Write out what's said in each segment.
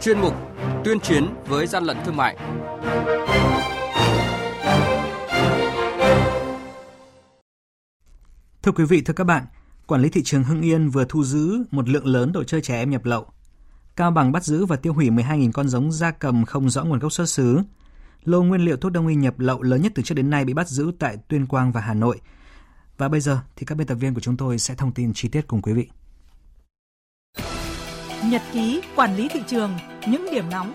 chuyên mục Tuyên chiến với gian lận thương mại. Thưa quý vị, thưa các bạn, quản lý thị trường Hưng Yên vừa thu giữ một lượng lớn đồ chơi trẻ em nhập lậu. Cao Bằng bắt giữ và tiêu hủy 12.000 con giống gia cầm không rõ nguồn gốc xuất xứ. Lô nguyên liệu thuốc đông y nhập lậu lớn nhất từ trước đến nay bị bắt giữ tại Tuyên Quang và Hà Nội. Và bây giờ thì các biên tập viên của chúng tôi sẽ thông tin chi tiết cùng quý vị. Nhật ký quản lý thị trường, những điểm nóng.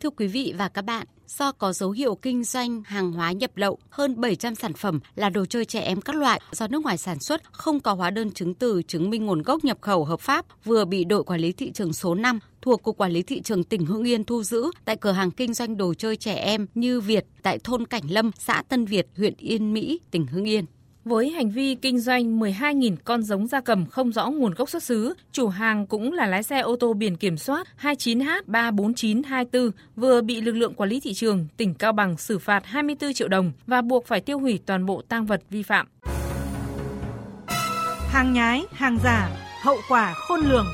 Thưa quý vị và các bạn, do có dấu hiệu kinh doanh hàng hóa nhập lậu hơn 700 sản phẩm là đồ chơi trẻ em các loại do nước ngoài sản xuất không có hóa đơn chứng từ chứng minh nguồn gốc nhập khẩu hợp pháp vừa bị đội quản lý thị trường số 5 thuộc Cục Quản lý Thị trường tỉnh Hưng Yên thu giữ tại cửa hàng kinh doanh đồ chơi trẻ em như Việt tại thôn Cảnh Lâm, xã Tân Việt, huyện Yên Mỹ, tỉnh Hưng Yên. Với hành vi kinh doanh 12.000 con giống gia cầm không rõ nguồn gốc xuất xứ, chủ hàng cũng là lái xe ô tô biển kiểm soát 29H34924 vừa bị lực lượng quản lý thị trường tỉnh Cao Bằng xử phạt 24 triệu đồng và buộc phải tiêu hủy toàn bộ tang vật vi phạm. Hàng nhái, hàng giả, hậu quả khôn lường.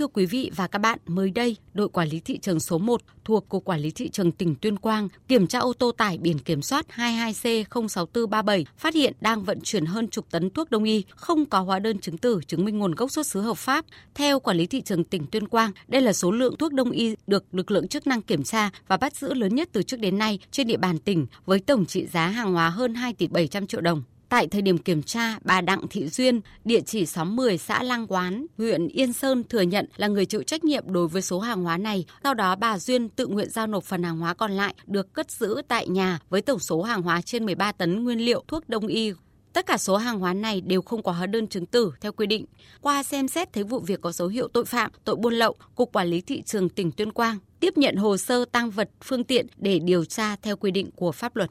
Thưa quý vị và các bạn, mới đây, đội quản lý thị trường số 1 thuộc Cục Quản lý Thị trường tỉnh Tuyên Quang kiểm tra ô tô tải biển kiểm soát 22C06437 phát hiện đang vận chuyển hơn chục tấn thuốc đông y không có hóa đơn chứng tử chứng minh nguồn gốc xuất xứ hợp pháp. Theo Quản lý Thị trường tỉnh Tuyên Quang, đây là số lượng thuốc đông y được lực lượng chức năng kiểm tra và bắt giữ lớn nhất từ trước đến nay trên địa bàn tỉnh với tổng trị giá hàng hóa hơn 2 tỷ 700 triệu đồng. Tại thời điểm kiểm tra, bà Đặng Thị Duyên, địa chỉ xóm 10 xã Lang Quán, huyện Yên Sơn thừa nhận là người chịu trách nhiệm đối với số hàng hóa này. Sau đó bà Duyên tự nguyện giao nộp phần hàng hóa còn lại được cất giữ tại nhà với tổng số hàng hóa trên 13 tấn nguyên liệu thuốc đông y Tất cả số hàng hóa này đều không có hóa đơn chứng tử theo quy định. Qua xem xét thấy vụ việc có dấu hiệu tội phạm, tội buôn lậu, Cục Quản lý Thị trường tỉnh Tuyên Quang tiếp nhận hồ sơ tăng vật phương tiện để điều tra theo quy định của pháp luật.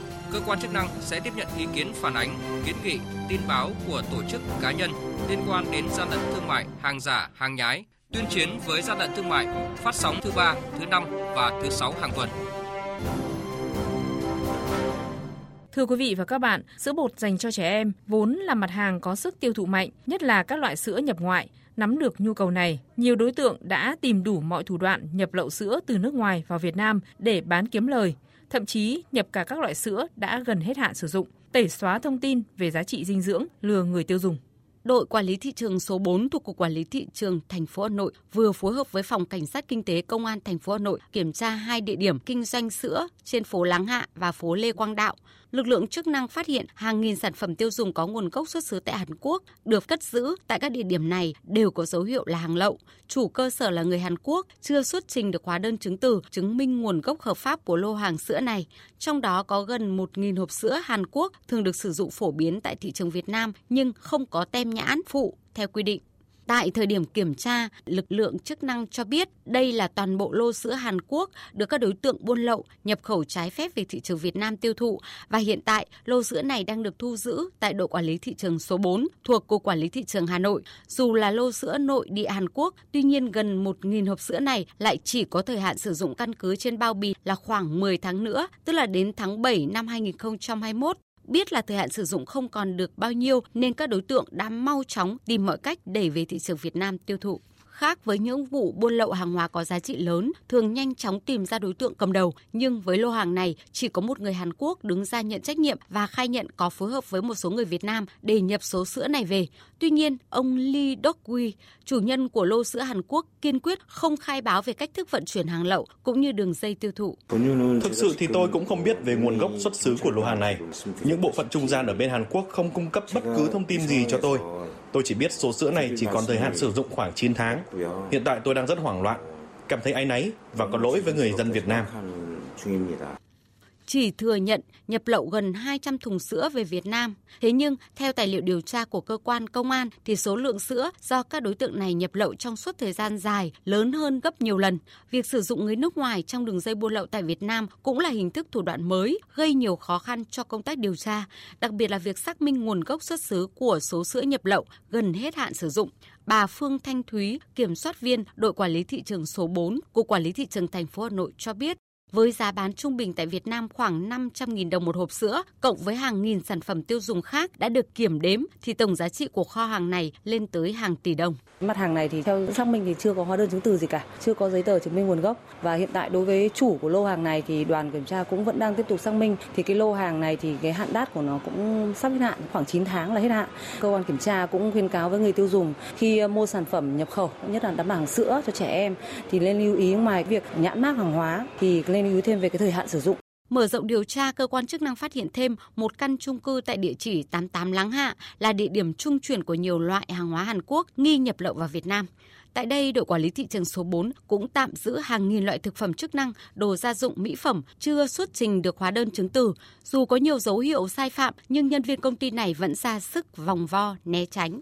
cơ quan chức năng sẽ tiếp nhận ý kiến phản ánh, kiến nghị, tin báo của tổ chức cá nhân liên quan đến gian lận thương mại, hàng giả, hàng nhái, tuyên chiến với gian lận thương mại, phát sóng thứ ba, thứ năm và thứ sáu hàng tuần. Thưa quý vị và các bạn, sữa bột dành cho trẻ em vốn là mặt hàng có sức tiêu thụ mạnh, nhất là các loại sữa nhập ngoại. Nắm được nhu cầu này, nhiều đối tượng đã tìm đủ mọi thủ đoạn nhập lậu sữa từ nước ngoài vào Việt Nam để bán kiếm lời thậm chí nhập cả các loại sữa đã gần hết hạn sử dụng, tẩy xóa thông tin về giá trị dinh dưỡng lừa người tiêu dùng. Đội quản lý thị trường số 4 thuộc cục quản lý thị trường thành phố Hà Nội vừa phối hợp với phòng cảnh sát kinh tế công an thành phố Hà Nội kiểm tra hai địa điểm kinh doanh sữa trên phố Láng Hạ và phố Lê Quang Đạo lực lượng chức năng phát hiện hàng nghìn sản phẩm tiêu dùng có nguồn gốc xuất xứ tại Hàn Quốc được cất giữ tại các địa điểm này đều có dấu hiệu là hàng lậu. Chủ cơ sở là người Hàn Quốc, chưa xuất trình được hóa đơn chứng từ chứng minh nguồn gốc hợp pháp của lô hàng sữa này. Trong đó có gần 1.000 hộp sữa Hàn Quốc thường được sử dụng phổ biến tại thị trường Việt Nam nhưng không có tem nhãn phụ theo quy định. Tại thời điểm kiểm tra, lực lượng chức năng cho biết đây là toàn bộ lô sữa Hàn Quốc được các đối tượng buôn lậu nhập khẩu trái phép về thị trường Việt Nam tiêu thụ và hiện tại lô sữa này đang được thu giữ tại đội quản lý thị trường số 4 thuộc Cục Quản lý Thị trường Hà Nội. Dù là lô sữa nội địa Hàn Quốc, tuy nhiên gần 1.000 hộp sữa này lại chỉ có thời hạn sử dụng căn cứ trên bao bì là khoảng 10 tháng nữa, tức là đến tháng 7 năm 2021 biết là thời hạn sử dụng không còn được bao nhiêu nên các đối tượng đã mau chóng tìm mọi cách đẩy về thị trường Việt Nam tiêu thụ khác với những vụ buôn lậu hàng hóa có giá trị lớn, thường nhanh chóng tìm ra đối tượng cầm đầu, nhưng với lô hàng này chỉ có một người Hàn Quốc đứng ra nhận trách nhiệm và khai nhận có phối hợp với một số người Việt Nam để nhập số sữa này về. Tuy nhiên, ông Lee dok chủ nhân của lô sữa Hàn Quốc kiên quyết không khai báo về cách thức vận chuyển hàng lậu cũng như đường dây tiêu thụ. Thực sự thì tôi cũng không biết về nguồn gốc xuất xứ của lô hàng này. Những bộ phận trung gian ở bên Hàn Quốc không cung cấp bất cứ thông tin gì cho tôi. Tôi chỉ biết số sữa này chỉ còn thời hạn sử dụng khoảng 9 tháng. Hiện tại tôi đang rất hoảng loạn, cảm thấy áy náy và có lỗi với người dân Việt Nam chỉ thừa nhận nhập lậu gần 200 thùng sữa về Việt Nam. Thế nhưng, theo tài liệu điều tra của cơ quan công an thì số lượng sữa do các đối tượng này nhập lậu trong suốt thời gian dài lớn hơn gấp nhiều lần. Việc sử dụng người nước ngoài trong đường dây buôn lậu tại Việt Nam cũng là hình thức thủ đoạn mới gây nhiều khó khăn cho công tác điều tra, đặc biệt là việc xác minh nguồn gốc xuất xứ của số sữa nhập lậu gần hết hạn sử dụng. Bà Phương Thanh Thúy, kiểm soát viên đội quản lý thị trường số 4 của Quản lý thị trường thành phố Hà Nội cho biết, với giá bán trung bình tại Việt Nam khoảng 500.000 đồng một hộp sữa, cộng với hàng nghìn sản phẩm tiêu dùng khác đã được kiểm đếm, thì tổng giá trị của kho hàng này lên tới hàng tỷ đồng. Mặt hàng này thì theo xác minh thì chưa có hóa đơn chứng từ gì cả, chưa có giấy tờ chứng minh nguồn gốc và hiện tại đối với chủ của lô hàng này thì đoàn kiểm tra cũng vẫn đang tiếp tục xác minh thì cái lô hàng này thì cái hạn đát của nó cũng sắp hết hạn, khoảng 9 tháng là hết hạn. Cơ quan kiểm tra cũng khuyên cáo với người tiêu dùng khi mua sản phẩm nhập khẩu, nhất là đảm bảo hàng sữa cho trẻ em thì nên lưu ý ngoài việc nhãn mác hàng hóa thì nên lưu ý thêm về cái thời hạn sử dụng. Mở rộng điều tra, cơ quan chức năng phát hiện thêm một căn chung cư tại địa chỉ 88 Láng Hạ là địa điểm trung chuyển của nhiều loại hàng hóa Hàn Quốc nghi nhập lậu vào Việt Nam. Tại đây, đội quản lý thị trường số 4 cũng tạm giữ hàng nghìn loại thực phẩm chức năng, đồ gia dụng, mỹ phẩm chưa xuất trình được hóa đơn chứng từ. Dù có nhiều dấu hiệu sai phạm, nhưng nhân viên công ty này vẫn ra sức vòng vo, né tránh.